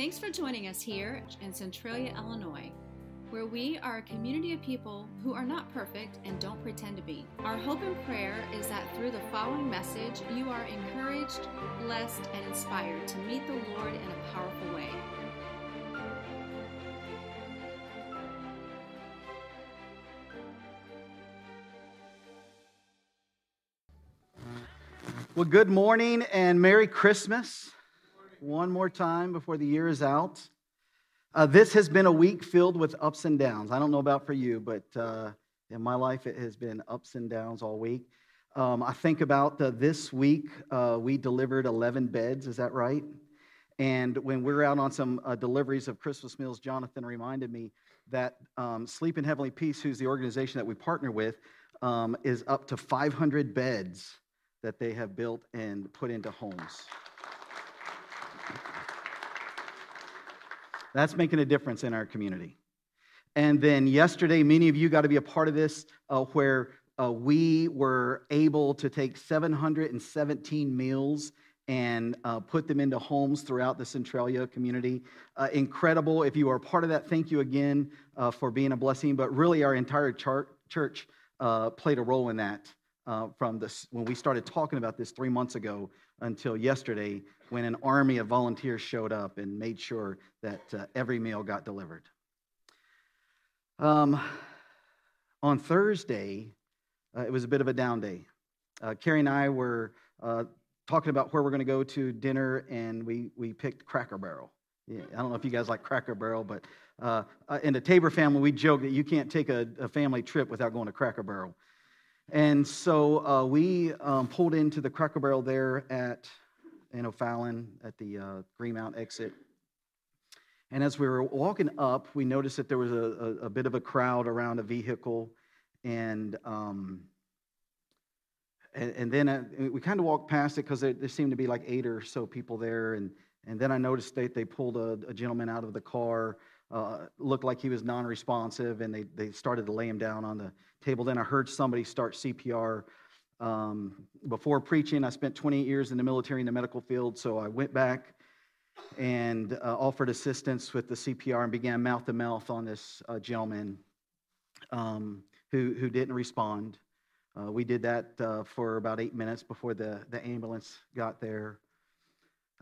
Thanks for joining us here in Centralia, Illinois, where we are a community of people who are not perfect and don't pretend to be. Our hope and prayer is that through the following message, you are encouraged, blessed, and inspired to meet the Lord in a powerful way. Well, good morning and Merry Christmas. One more time before the year is out. Uh, this has been a week filled with ups and downs. I don't know about for you, but uh, in my life, it has been ups and downs all week. Um, I think about uh, this week, uh, we delivered 11 beds, is that right? And when we were out on some uh, deliveries of Christmas meals, Jonathan reminded me that um, Sleep in Heavenly Peace, who's the organization that we partner with, um, is up to 500 beds that they have built and put into homes. That's making a difference in our community. And then yesterday, many of you got to be a part of this, uh, where uh, we were able to take 717 meals and uh, put them into homes throughout the Centralia community. Uh, incredible. If you are part of that, thank you again uh, for being a blessing. But really, our entire char- church uh, played a role in that from this when we started talking about this three months ago until yesterday when an army of volunteers showed up and made sure that uh, every meal got delivered. Um, on Thursday, uh, it was a bit of a down day. Uh, Carrie and I were uh, talking about where we're going to go to dinner, and we, we picked Cracker Barrel. Yeah, I don't know if you guys like Cracker Barrel, but uh, in the Tabor family, we joke that you can't take a, a family trip without going to Cracker Barrel. And so uh, we um, pulled into the Cracker Barrel there at in O'Fallon at the uh, Greenmount exit. And as we were walking up, we noticed that there was a, a, a bit of a crowd around a vehicle. And, um, and, and, then uh, we kind of walked past it because there, there, seemed to be like eight or so people there. And, and then I noticed that they pulled a, a gentleman out of the car uh, looked like he was non responsive, and they, they started to lay him down on the table. Then I heard somebody start CPR. Um, before preaching, I spent 28 years in the military in the medical field, so I went back and uh, offered assistance with the CPR and began mouth to mouth on this uh, gentleman um, who, who didn't respond. Uh, we did that uh, for about eight minutes before the, the ambulance got there.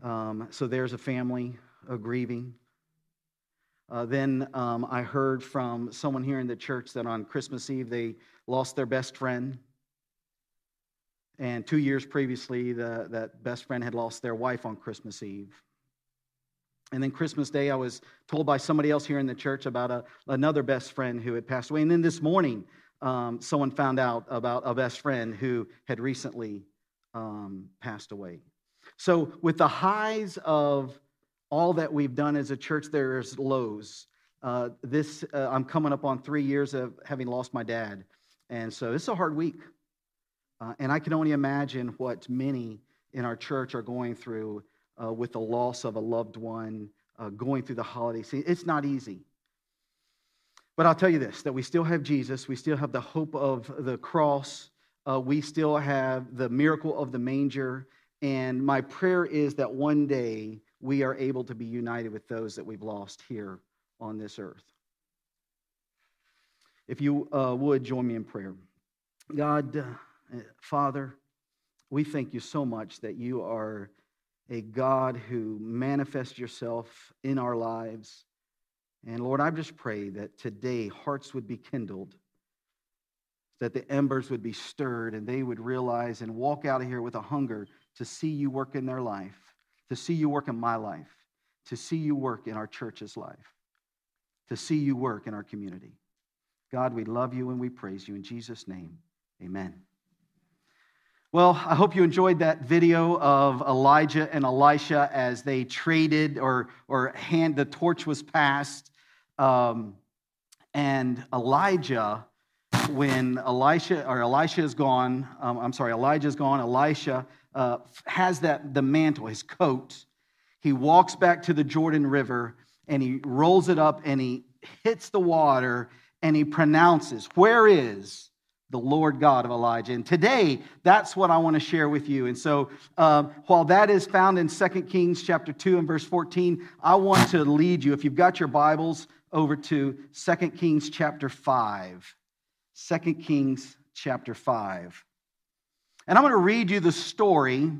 Um, so there's a family grieving. Uh, then um, I heard from someone here in the church that on Christmas Eve they lost their best friend. And two years previously, the, that best friend had lost their wife on Christmas Eve. And then Christmas Day, I was told by somebody else here in the church about a, another best friend who had passed away. And then this morning, um, someone found out about a best friend who had recently um, passed away. So, with the highs of all that we've done as a church, there's lows. Uh, this, uh, I'm coming up on three years of having lost my dad. And so it's a hard week. Uh, and I can only imagine what many in our church are going through uh, with the loss of a loved one, uh, going through the holiday season. It's not easy. But I'll tell you this that we still have Jesus, we still have the hope of the cross, uh, we still have the miracle of the manger. And my prayer is that one day we are able to be united with those that we've lost here on this earth. If you uh, would join me in prayer. God, uh, Father, we thank you so much that you are a God who manifests yourself in our lives. And Lord, I just pray that today hearts would be kindled, that the embers would be stirred, and they would realize and walk out of here with a hunger to see you work in their life to see you work in my life, to see you work in our church's life, to see you work in our community. God, we love you and we praise you. In Jesus' name, amen. Well, I hope you enjoyed that video of Elijah and Elisha as they traded or, or hand the torch was passed. Um, and Elijah, when Elisha or Elisha is gone, um, I'm sorry, Elijah is gone, Elisha uh, has that the mantle, his coat. He walks back to the Jordan River and he rolls it up and he hits the water and he pronounces, Where is the Lord God of Elijah. And today, that's what I want to share with you. And so, um, while that is found in 2 Kings chapter 2 and verse 14, I want to lead you, if you've got your Bibles, over to 2 Kings chapter 5. 2 Kings chapter 5. And I'm going to read you the story,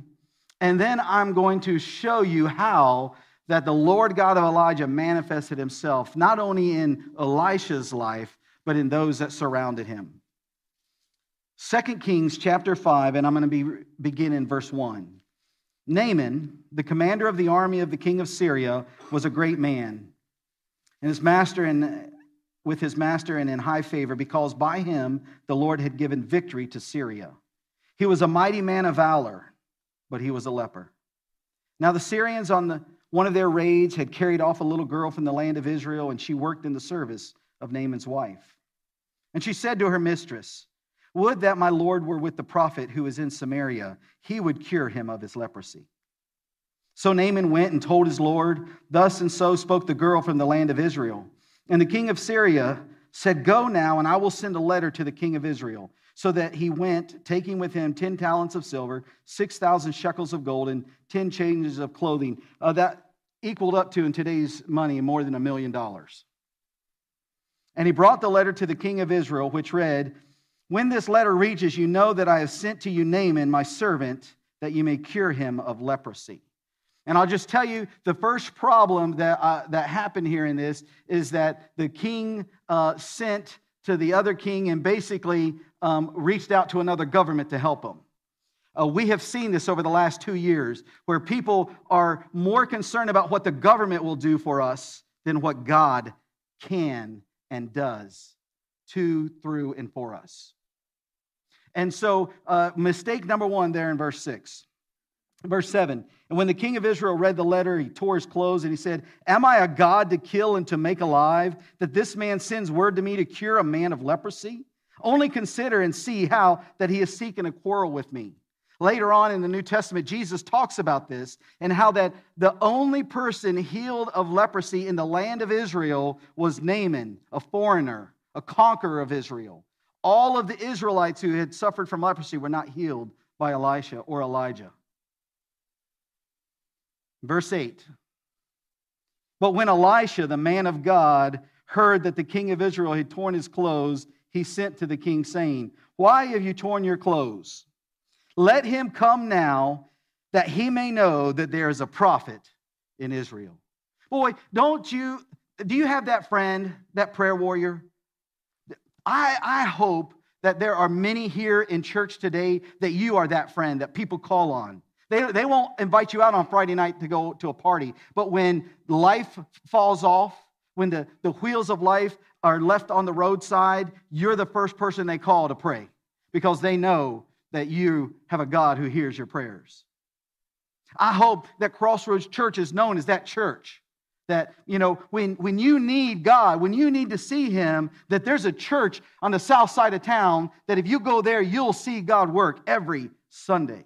and then I'm going to show you how that the Lord God of Elijah manifested himself, not only in Elisha's life, but in those that surrounded him. 2 Kings chapter 5, and I'm going to be, begin in verse 1. Naaman, the commander of the army of the king of Syria, was a great man, and his master and with his master and in high favor, because by him the Lord had given victory to Syria. He was a mighty man of valor, but he was a leper. Now the Syrians on the, one of their raids had carried off a little girl from the land of Israel, and she worked in the service of Naaman's wife. And she said to her mistress, Would that my Lord were with the prophet who is in Samaria, he would cure him of his leprosy. So Naaman went and told his Lord, Thus and so spoke the girl from the land of Israel. And the king of Syria said, Go now, and I will send a letter to the king of Israel so that he went, taking with him 10 talents of silver, 6,000 shekels of gold, and 10 changes of clothing. Uh, that equaled up to, in today's money, more than a million dollars. And he brought the letter to the king of Israel, which read, When this letter reaches you, know that I have sent to you Naaman, my servant, that you may cure him of leprosy. And I'll just tell you the first problem that, uh, that happened here in this is that the king uh, sent to the other king and basically um, reached out to another government to help him. Uh, we have seen this over the last two years where people are more concerned about what the government will do for us than what God can and does to, through, and for us. And so, uh, mistake number one there in verse 6. Verse 7 And when the king of Israel read the letter, he tore his clothes and he said, Am I a God to kill and to make alive, that this man sends word to me to cure a man of leprosy? Only consider and see how that he is seeking a quarrel with me. Later on in the New Testament, Jesus talks about this and how that the only person healed of leprosy in the land of Israel was Naaman, a foreigner, a conqueror of Israel. All of the Israelites who had suffered from leprosy were not healed by Elisha or Elijah. Verse 8 But when Elisha, the man of God, heard that the king of Israel had torn his clothes, he sent to the king, saying, Why have you torn your clothes? Let him come now that he may know that there is a prophet in Israel. Boy, don't you, do you have that friend, that prayer warrior? I, I hope that there are many here in church today that you are that friend that people call on. They, they won't invite you out on Friday night to go to a party, but when life falls off, when the, the wheels of life are left on the roadside, you're the first person they call to pray because they know that you have a God who hears your prayers. I hope that Crossroads Church is known as that church. That, you know, when, when you need God, when you need to see Him, that there's a church on the south side of town that if you go there, you'll see God work every Sunday.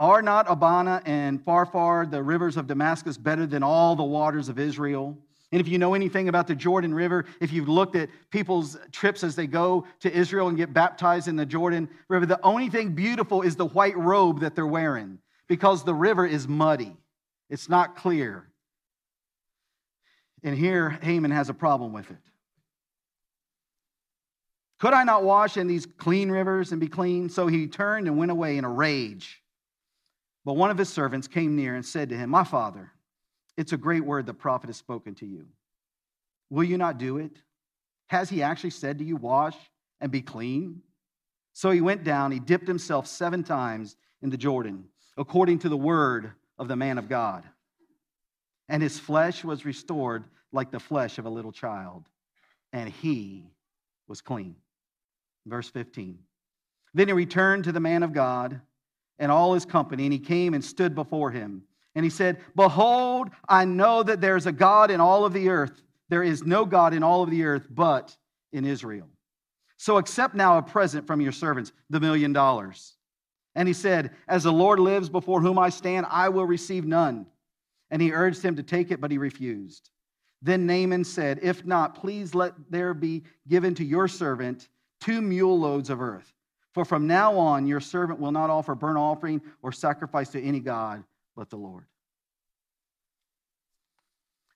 Are not Abana and Pharpar, the rivers of Damascus, better than all the waters of Israel? And if you know anything about the Jordan River, if you've looked at people's trips as they go to Israel and get baptized in the Jordan River, the only thing beautiful is the white robe that they're wearing because the river is muddy. It's not clear. And here, Naaman has a problem with it. Could I not wash in these clean rivers and be clean? So he turned and went away in a rage. But one of his servants came near and said to him, My father, it's a great word the prophet has spoken to you. Will you not do it? Has he actually said to you, Wash and be clean? So he went down, he dipped himself seven times in the Jordan, according to the word of the man of God. And his flesh was restored like the flesh of a little child, and he was clean. Verse 15. Then he returned to the man of God and all his company, and he came and stood before him. And he said, Behold, I know that there is a God in all of the earth. There is no God in all of the earth but in Israel. So accept now a present from your servants, the million dollars. And he said, As the Lord lives before whom I stand, I will receive none. And he urged him to take it, but he refused. Then Naaman said, If not, please let there be given to your servant two mule loads of earth. For from now on, your servant will not offer burnt offering or sacrifice to any God but the Lord.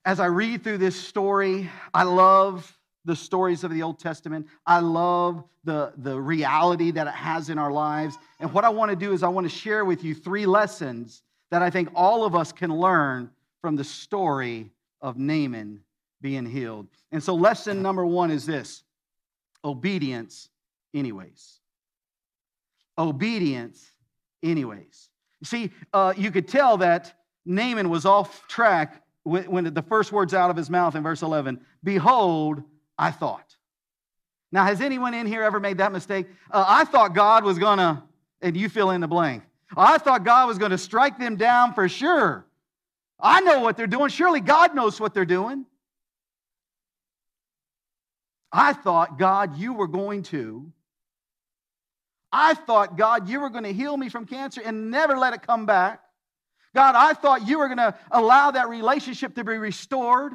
As I read through this story, I love the stories of the Old Testament. I love the, the reality that it has in our lives. And what I want to do is I want to share with you three lessons that I think all of us can learn from the story of Naaman being healed. And so, lesson number one is this obedience, anyways. Obedience, anyways. You see, uh, you could tell that Naaman was off track when, the first words out of his mouth in verse 11 Behold, I thought. Now, has anyone in here ever made that mistake? Uh, I thought God was going to, and you fill in the blank. I thought God was going to strike them down for sure. I know what they're doing. Surely God knows what they're doing. I thought, God, you were going to. I thought, God, you were going to heal me from cancer and never let it come back. God, I thought you were going to allow that relationship to be restored.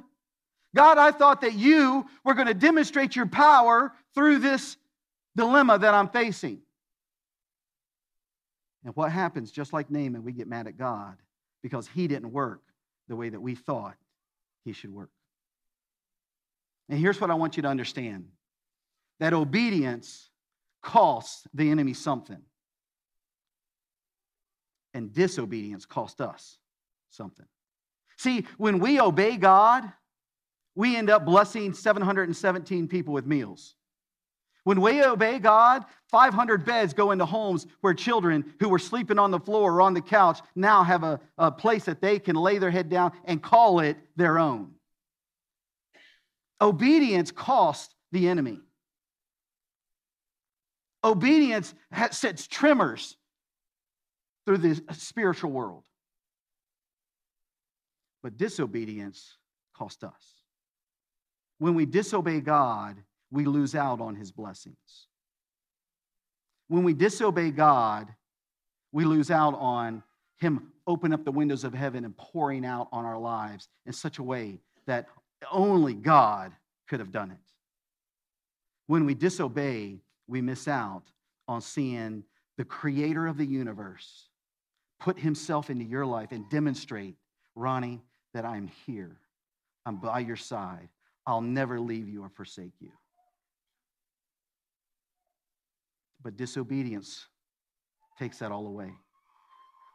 God, I thought that you were going to demonstrate your power through this dilemma that I'm facing. And what happens, just like Naaman, we get mad at God because he didn't work the way that we thought he should work. And here's what I want you to understand that obedience costs the enemy something, and disobedience cost us something. See, when we obey God, we end up blessing 717 people with meals. When we obey God, 500 beds go into homes where children who were sleeping on the floor or on the couch now have a, a place that they can lay their head down and call it their own. Obedience costs the enemy. Obedience sets tremors through the spiritual world. But disobedience cost us. When we disobey God, we lose out on his blessings. When we disobey God, we lose out on him opening up the windows of heaven and pouring out on our lives in such a way that only God could have done it. When we disobey, we miss out on seeing the creator of the universe put himself into your life and demonstrate, Ronnie, that I'm here. I'm by your side. I'll never leave you or forsake you. But disobedience takes that all away.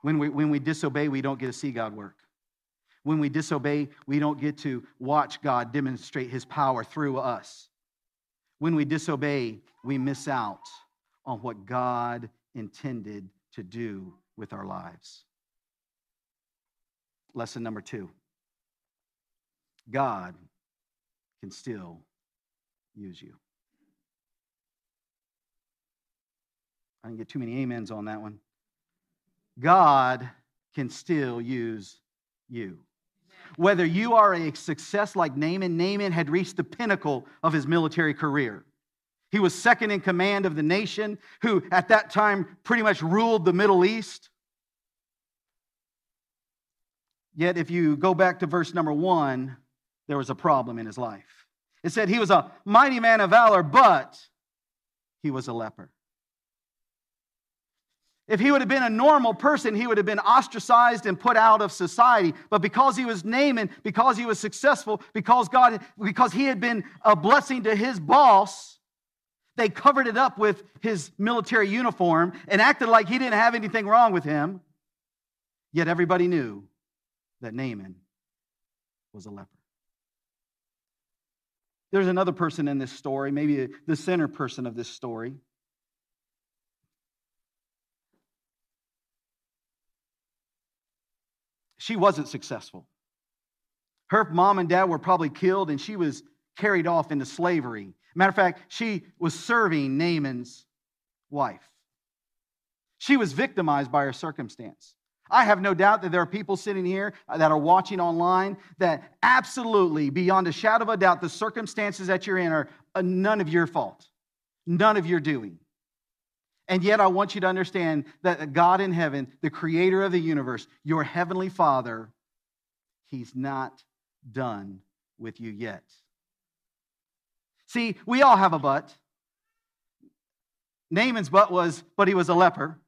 When we, when we disobey, we don't get to see God work. When we disobey, we don't get to watch God demonstrate his power through us. When we disobey, we miss out on what God intended to do with our lives. Lesson number two God can still use you. I didn't get too many amens on that one. God can still use you. Whether you are a success like Naaman, Naaman had reached the pinnacle of his military career. He was second in command of the nation, who at that time pretty much ruled the Middle East. Yet, if you go back to verse number one, there was a problem in his life. It said he was a mighty man of valor, but he was a leper. If he would have been a normal person, he would have been ostracized and put out of society. But because he was Naaman, because he was successful, because God, because he had been a blessing to his boss, they covered it up with his military uniform and acted like he didn't have anything wrong with him. Yet everybody knew that Naaman was a leper. There's another person in this story, maybe the center person of this story. She wasn't successful. Her mom and dad were probably killed, and she was carried off into slavery. Matter of fact, she was serving Naaman's wife. She was victimized by her circumstance. I have no doubt that there are people sitting here that are watching online that absolutely, beyond a shadow of a doubt, the circumstances that you're in are none of your fault, none of your doing. And yet, I want you to understand that God in heaven, the creator of the universe, your heavenly Father, He's not done with you yet. See, we all have a butt. Naaman's butt was, but he was a leper.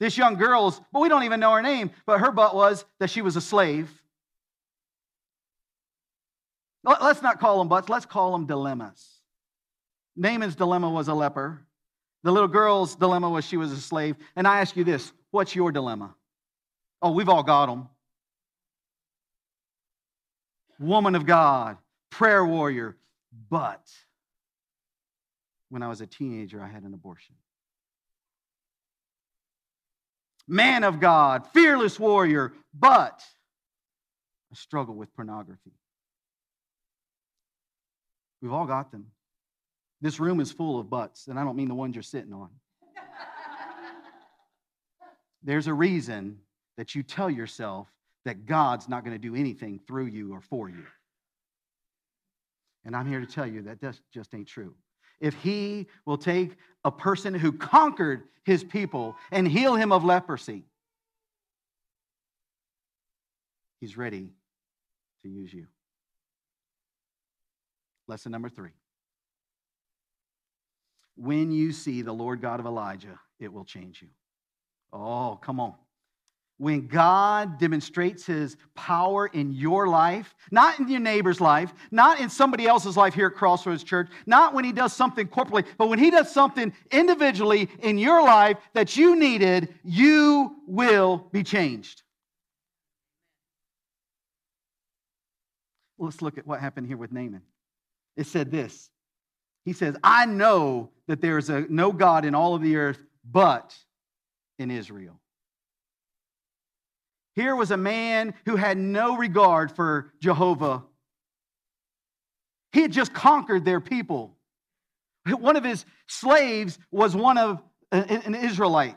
This young girl's, but we don't even know her name, but her butt was that she was a slave. Let's not call them butts, let's call them dilemmas. Naaman's dilemma was a leper. The little girl's dilemma was she was a slave. And I ask you this what's your dilemma? Oh, we've all got them. Woman of God, prayer warrior, but when I was a teenager, I had an abortion. Man of God, fearless warrior, but I struggle with pornography. We've all got them. This room is full of butts, and I don't mean the ones you're sitting on. There's a reason that you tell yourself that God's not going to do anything through you or for you. And I'm here to tell you that that just ain't true. If he will take a person who conquered his people and heal him of leprosy, he's ready to use you. Lesson number three. When you see the Lord God of Elijah, it will change you. Oh, come on when God demonstrates his power in your life, not in your neighbor's life, not in somebody else's life here at Crossroads Church, not when he does something corporately, but when he does something individually in your life that you needed, you will be changed. Let's look at what happened here with Naaman. It said this He says, I know that there is a, no God in all of the earth but in Israel. Here was a man who had no regard for Jehovah. He had just conquered their people. One of his slaves was one of an Israelite.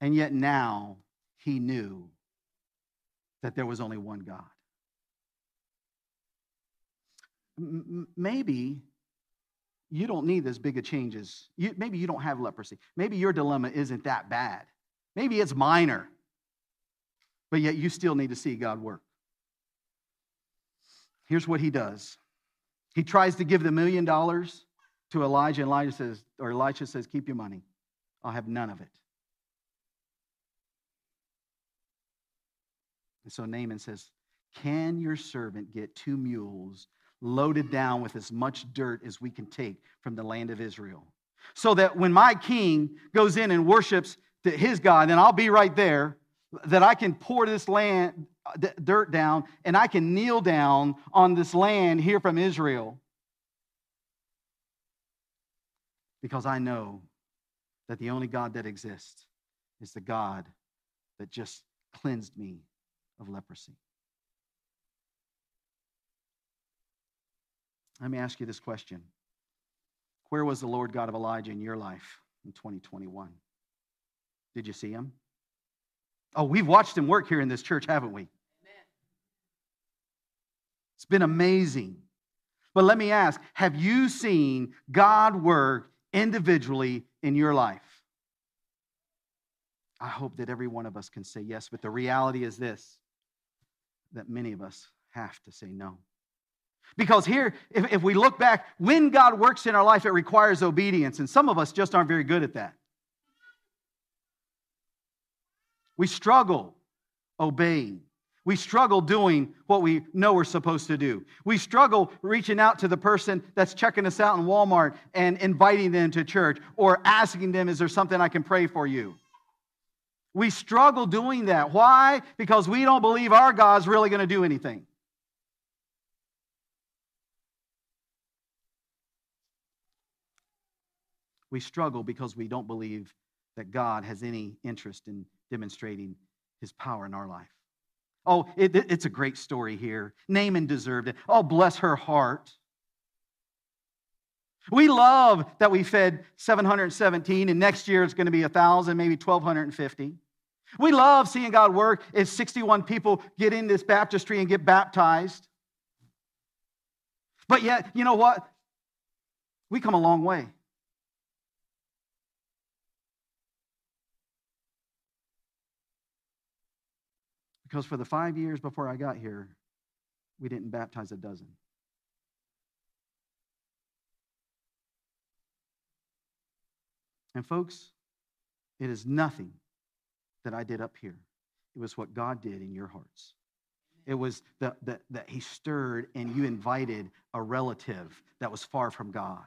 And yet now he knew that there was only one God. Maybe you don't need as big a changes. You, maybe you don't have leprosy. Maybe your dilemma isn't that bad. Maybe it's minor but yet you still need to see God work. Here's what he does he tries to give the million dollars to Elijah, and Elijah says, or Elisha says, Keep your money. I'll have none of it. And so Naaman says, Can your servant get two mules loaded down with as much dirt as we can take from the land of Israel? So that when my king goes in and worships his God, then I'll be right there that I can pour this land uh, dirt down and I can kneel down on this land here from Israel because I know that the only God that exists is the God that just cleansed me of leprosy. Let me ask you this question Where was the Lord God of Elijah in your life in 2021? Did you see him? Oh, we've watched him work here in this church, haven't we? Amen. It's been amazing. But let me ask have you seen God work individually in your life? I hope that every one of us can say yes, but the reality is this that many of us have to say no. Because here, if, if we look back, when God works in our life, it requires obedience, and some of us just aren't very good at that. We struggle obeying. We struggle doing what we know we're supposed to do. We struggle reaching out to the person that's checking us out in Walmart and inviting them to church or asking them, Is there something I can pray for you? We struggle doing that. Why? Because we don't believe our God's really going to do anything. We struggle because we don't believe that God has any interest in demonstrating his power in our life. Oh, it, it's a great story here. Naaman deserved it. Oh, bless her heart. We love that we fed 717, and next year it's going to be 1,000, maybe 1,250. We love seeing God work if 61 people get in this baptistry and get baptized. But yet, you know what? We come a long way. Because for the five years before I got here, we didn't baptize a dozen. And folks, it is nothing that I did up here. It was what God did in your hearts. It was that, that, that He stirred and you invited a relative that was far from God.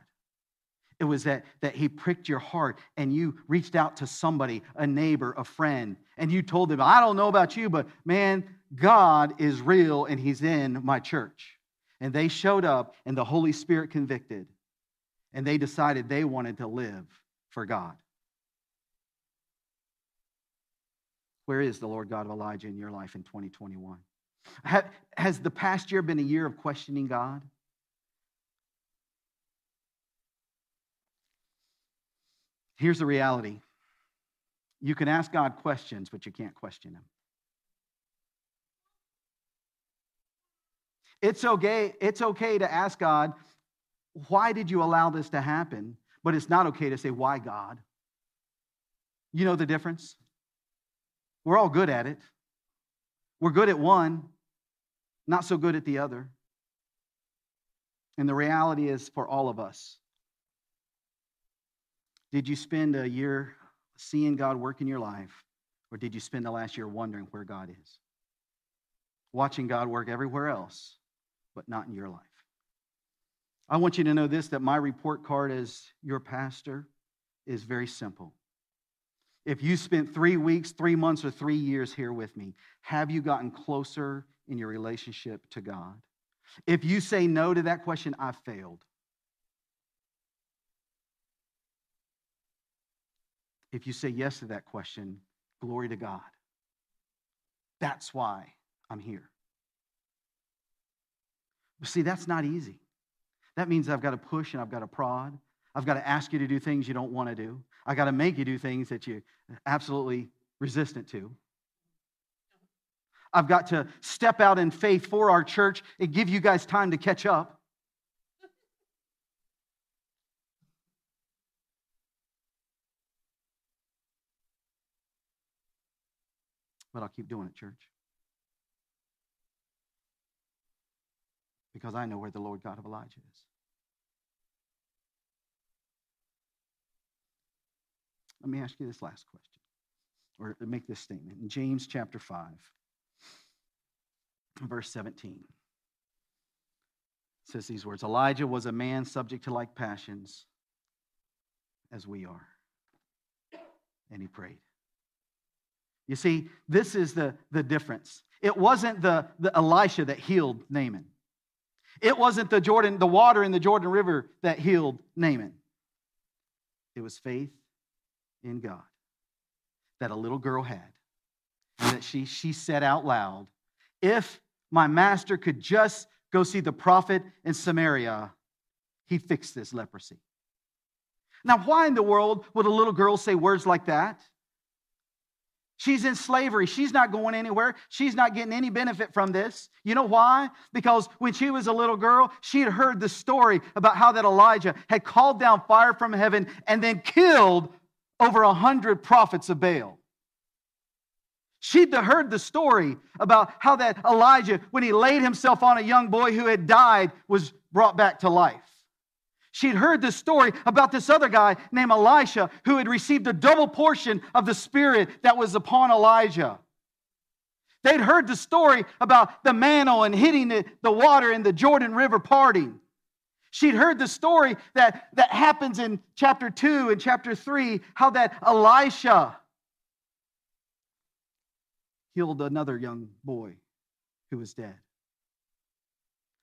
It was that, that He pricked your heart and you reached out to somebody, a neighbor, a friend, and you told them, I don't know about you, but man, God is real and He's in my church. And they showed up and the Holy Spirit convicted and they decided they wanted to live for God. Where is the Lord God of Elijah in your life in 2021? Has the past year been a year of questioning God? Here's the reality you can ask God questions, but you can't question Him. It's okay, it's okay to ask God, why did you allow this to happen? But it's not okay to say, why God? You know the difference? We're all good at it. We're good at one, not so good at the other. And the reality is for all of us. Did you spend a year seeing God work in your life, or did you spend the last year wondering where God is? Watching God work everywhere else, but not in your life. I want you to know this that my report card as your pastor is very simple. If you spent three weeks, three months, or three years here with me, have you gotten closer in your relationship to God? If you say no to that question, I failed. If you say yes to that question, glory to God. That's why I'm here. But see, that's not easy. That means I've got to push and I've got to prod. I've got to ask you to do things you don't want to do. I've got to make you do things that you're absolutely resistant to. I've got to step out in faith for our church and give you guys time to catch up. But I'll keep doing it, church. Because I know where the Lord God of Elijah is. Let me ask you this last question, or make this statement. In James chapter 5, verse 17, says these words Elijah was a man subject to like passions as we are. And he prayed. You see, this is the, the difference. It wasn't the, the Elisha that healed Naaman. It wasn't the Jordan, the water in the Jordan River that healed Naaman. It was faith in God that a little girl had. And that she, she said out loud, If my master could just go see the prophet in Samaria, he fixed this leprosy. Now, why in the world would a little girl say words like that? She's in slavery. She's not going anywhere. She's not getting any benefit from this. You know why? Because when she was a little girl, she had heard the story about how that Elijah had called down fire from heaven and then killed over a hundred prophets of Baal. She'd heard the story about how that Elijah, when he laid himself on a young boy who had died, was brought back to life. She'd heard the story about this other guy named Elisha who had received a double portion of the Spirit that was upon Elijah. They'd heard the story about the mantle and hitting the, the water in the Jordan River parting. She'd heard the story that, that happens in chapter 2 and chapter 3, how that Elisha healed another young boy who was dead.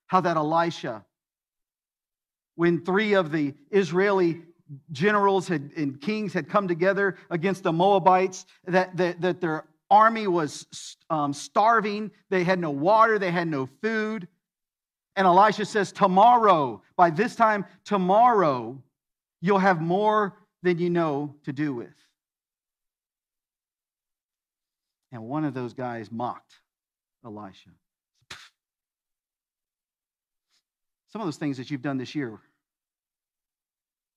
How that Elisha, when three of the Israeli generals had, and kings had come together against the Moabites, that, that, that their army was um, starving. They had no water, they had no food. And Elisha says, Tomorrow, by this time tomorrow, you'll have more than you know to do with. And one of those guys mocked Elisha. Some of those things that you've done this year,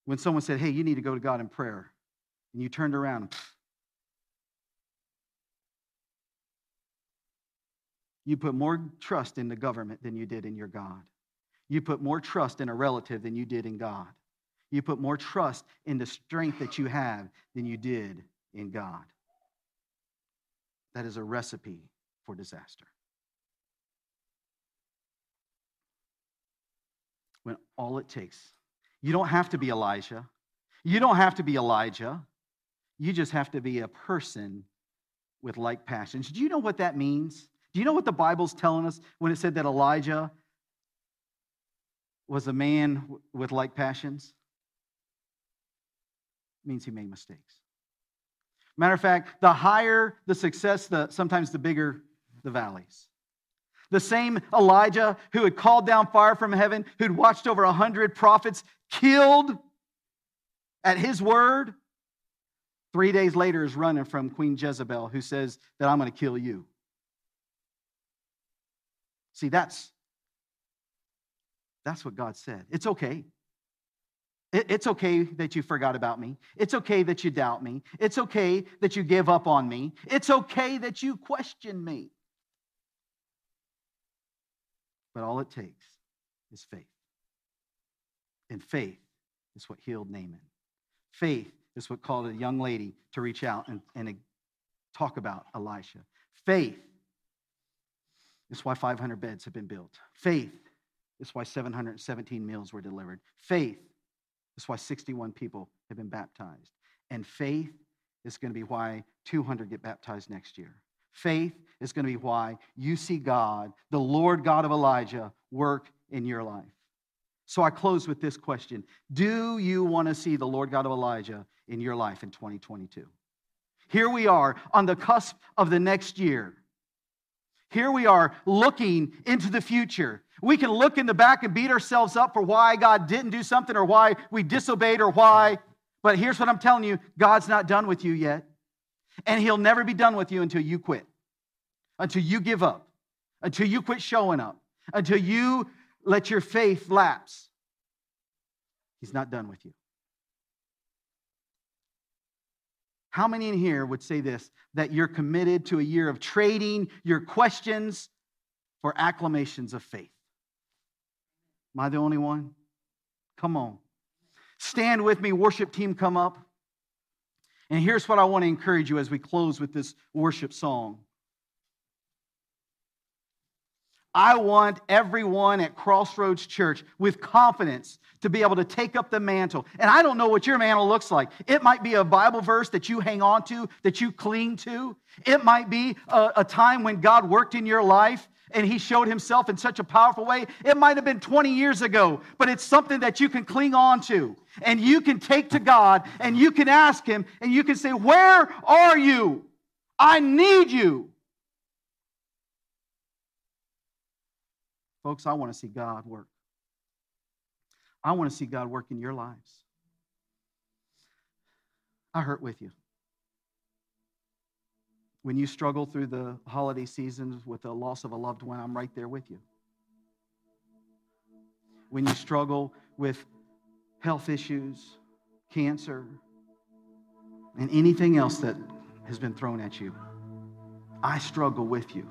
when someone said, Hey, you need to go to God in prayer, and you turned around, you put more trust in the government than you did in your God. You put more trust in a relative than you did in God. You put more trust in the strength that you have than you did in God. That is a recipe for disaster. When all it takes, you don't have to be Elijah, you don't have to be Elijah, you just have to be a person with like passions. Do you know what that means? Do you know what the Bible's telling us when it said that Elijah was a man with like passions? It means he made mistakes. Matter of fact, the higher the success, the, sometimes the bigger the valleys. The same Elijah who had called down fire from heaven, who'd watched over a hundred prophets killed at his word, three days later is running from Queen Jezebel, who says that I'm going to kill you. See, that's that's what God said. It's okay. It's okay that you forgot about me. It's okay that you doubt me. It's okay that you give up on me. It's okay that you question me. But all it takes is faith. And faith is what healed Naaman. Faith is what called a young lady to reach out and, and talk about Elisha. Faith is why 500 beds have been built. Faith is why 717 meals were delivered. Faith is why 61 people have been baptized. And faith is going to be why 200 get baptized next year. Faith is going to be why you see God, the Lord God of Elijah, work in your life. So I close with this question Do you want to see the Lord God of Elijah in your life in 2022? Here we are on the cusp of the next year. Here we are looking into the future. We can look in the back and beat ourselves up for why God didn't do something or why we disobeyed or why. But here's what I'm telling you God's not done with you yet. And He'll never be done with you until you quit, until you give up, until you quit showing up, until you let your faith lapse. He's not done with you. How many in here would say this that you're committed to a year of trading your questions for acclamations of faith? Am I the only one? Come on. Stand with me, worship team, come up. And here's what I want to encourage you as we close with this worship song. I want everyone at Crossroads Church with confidence to be able to take up the mantle. And I don't know what your mantle looks like. It might be a Bible verse that you hang on to, that you cling to. It might be a, a time when God worked in your life and he showed himself in such a powerful way. It might have been 20 years ago, but it's something that you can cling on to and you can take to God and you can ask him and you can say, Where are you? I need you. Folks, I want to see God work. I want to see God work in your lives. I hurt with you when you struggle through the holiday seasons with the loss of a loved one, I'm right there with you. When you struggle with health issues, cancer, and anything else that has been thrown at you, I struggle with you.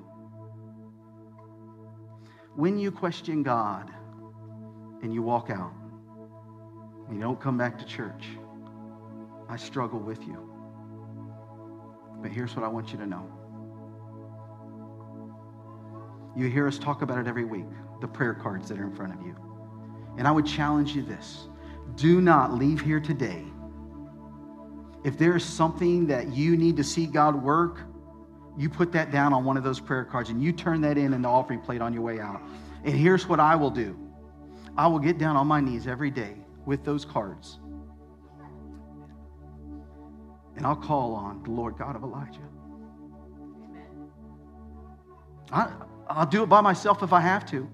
When you question God and you walk out and you don't come back to church, I struggle with you. But here's what I want you to know. You hear us talk about it every week the prayer cards that are in front of you. And I would challenge you this do not leave here today. If there is something that you need to see God work, you put that down on one of those prayer cards and you turn that in in the offering plate on your way out. And here's what I will do I will get down on my knees every day with those cards and I'll call on the Lord God of Elijah. I, I'll do it by myself if I have to.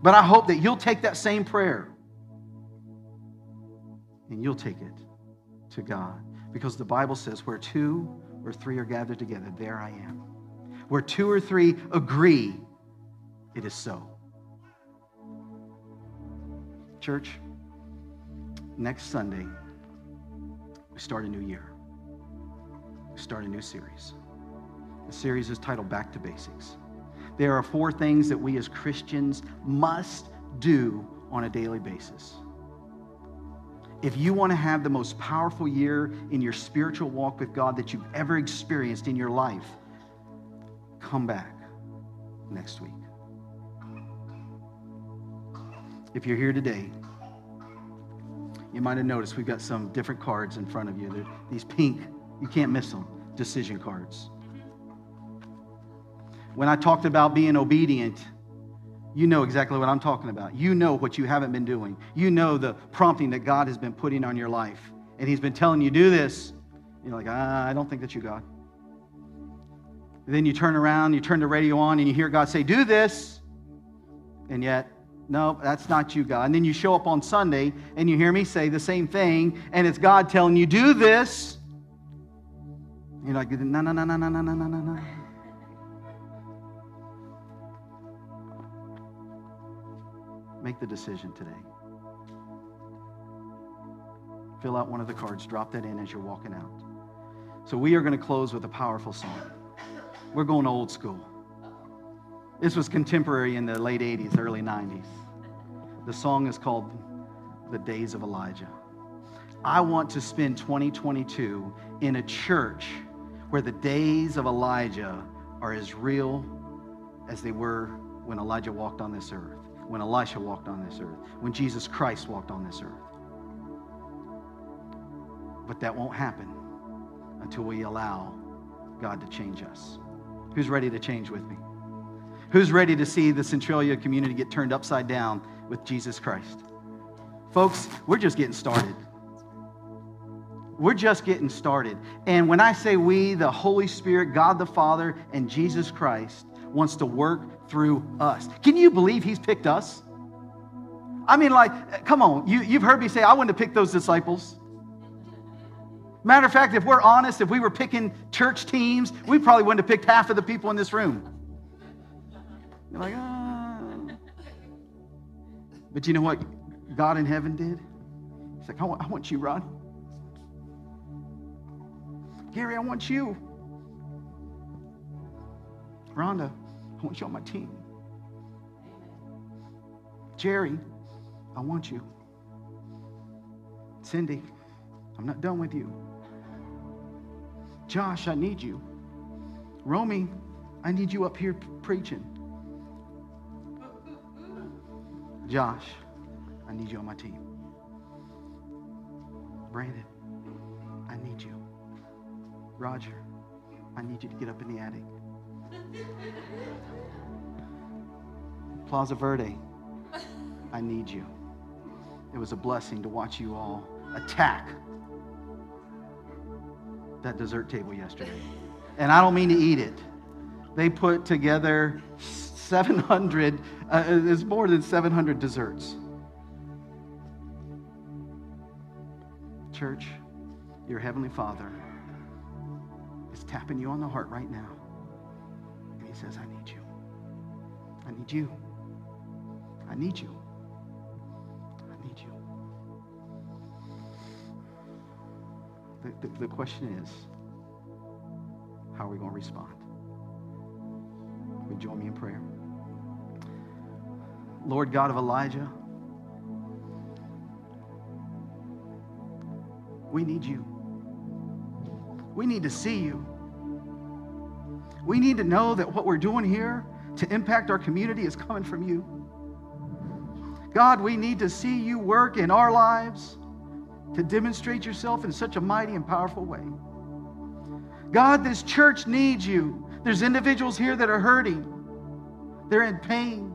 But I hope that you'll take that same prayer and you'll take it to God. Because the Bible says, where two or three are gathered together, there I am. Where two or three agree, it is so. Church, next Sunday, we start a new year. Start a new series. The series is titled Back to Basics. There are four things that we as Christians must do on a daily basis. If you want to have the most powerful year in your spiritual walk with God that you've ever experienced in your life, come back next week. If you're here today, you might have noticed we've got some different cards in front of you. They're these pink, you can't miss them, decision cards. When I talked about being obedient, you know exactly what I'm talking about. You know what you haven't been doing. You know the prompting that God has been putting on your life. And He's been telling you, do this. You're like, ah, I don't think that's you, God. And then you turn around, you turn the radio on, and you hear God say, do this. And yet, no, that's not you, God. And then you show up on Sunday and you hear me say the same thing, and it's God telling you, do this. You're like, no, no, no, no, no, no, no, no, no. Make the decision today. Fill out one of the cards, drop that in as you're walking out. So, we are going to close with a powerful song. We're going old school. This was contemporary in the late 80s, early 90s. The song is called The Days of Elijah. I want to spend 2022 in a church where the days of Elijah are as real as they were when Elijah walked on this earth when Elisha walked on this earth, when Jesus Christ walked on this earth. But that won't happen until we allow God to change us. Who's ready to change with me? Who's ready to see the Centralia community get turned upside down with Jesus Christ? Folks, we're just getting started. We're just getting started. And when I say we, the Holy Spirit, God the Father, and Jesus Christ wants to work through us. Can you believe he's picked us? I mean, like, come on, you, you've heard me say, I wouldn't have picked those disciples. Matter of fact, if we're honest, if we were picking church teams, we probably wouldn't have picked half of the people in this room. You're like, ah. But you know what God in heaven did? He's like, I want, I want you, Rod. Gary, I want you. Rhonda, I want you on my team. Jerry, I want you. Cindy, I'm not done with you. Josh, I need you. Romy, I need you up here preaching. Josh, I need you on my team. Brandon, I need you. Roger, I need you to get up in the attic. Plaza Verde, I need you. It was a blessing to watch you all attack that dessert table yesterday. And I don't mean to eat it. They put together 700, uh, there's more than 700 desserts. Church, your Heavenly Father tapping you on the heart right now. And He says, I need you. I need you. I need you. I need you. The, the, the question is, how are we going to respond? Would join me in prayer? Lord God of Elijah, we need you. We need to see you. We need to know that what we're doing here to impact our community is coming from you. God, we need to see you work in our lives to demonstrate yourself in such a mighty and powerful way. God, this church needs you. There's individuals here that are hurting, they're in pain.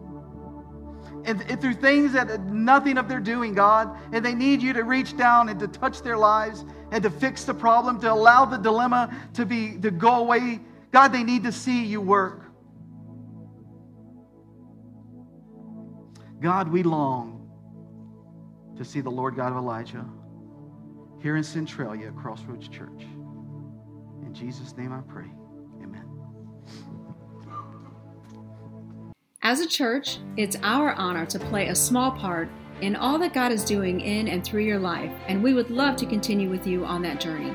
And, through things that nothing of their doing, God, and they need you to reach down and to touch their lives and to fix the problem, to allow the dilemma to be to go away. God, they need to see you work. God, we long to see the Lord God of Elijah here in Centralia at Crossroads Church. In Jesus' name I pray. Amen. As a church, it's our honor to play a small part in all that God is doing in and through your life, and we would love to continue with you on that journey.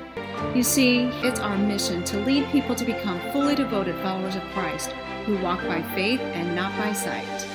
You see, it's our mission to lead people to become fully devoted followers of Christ who walk by faith and not by sight.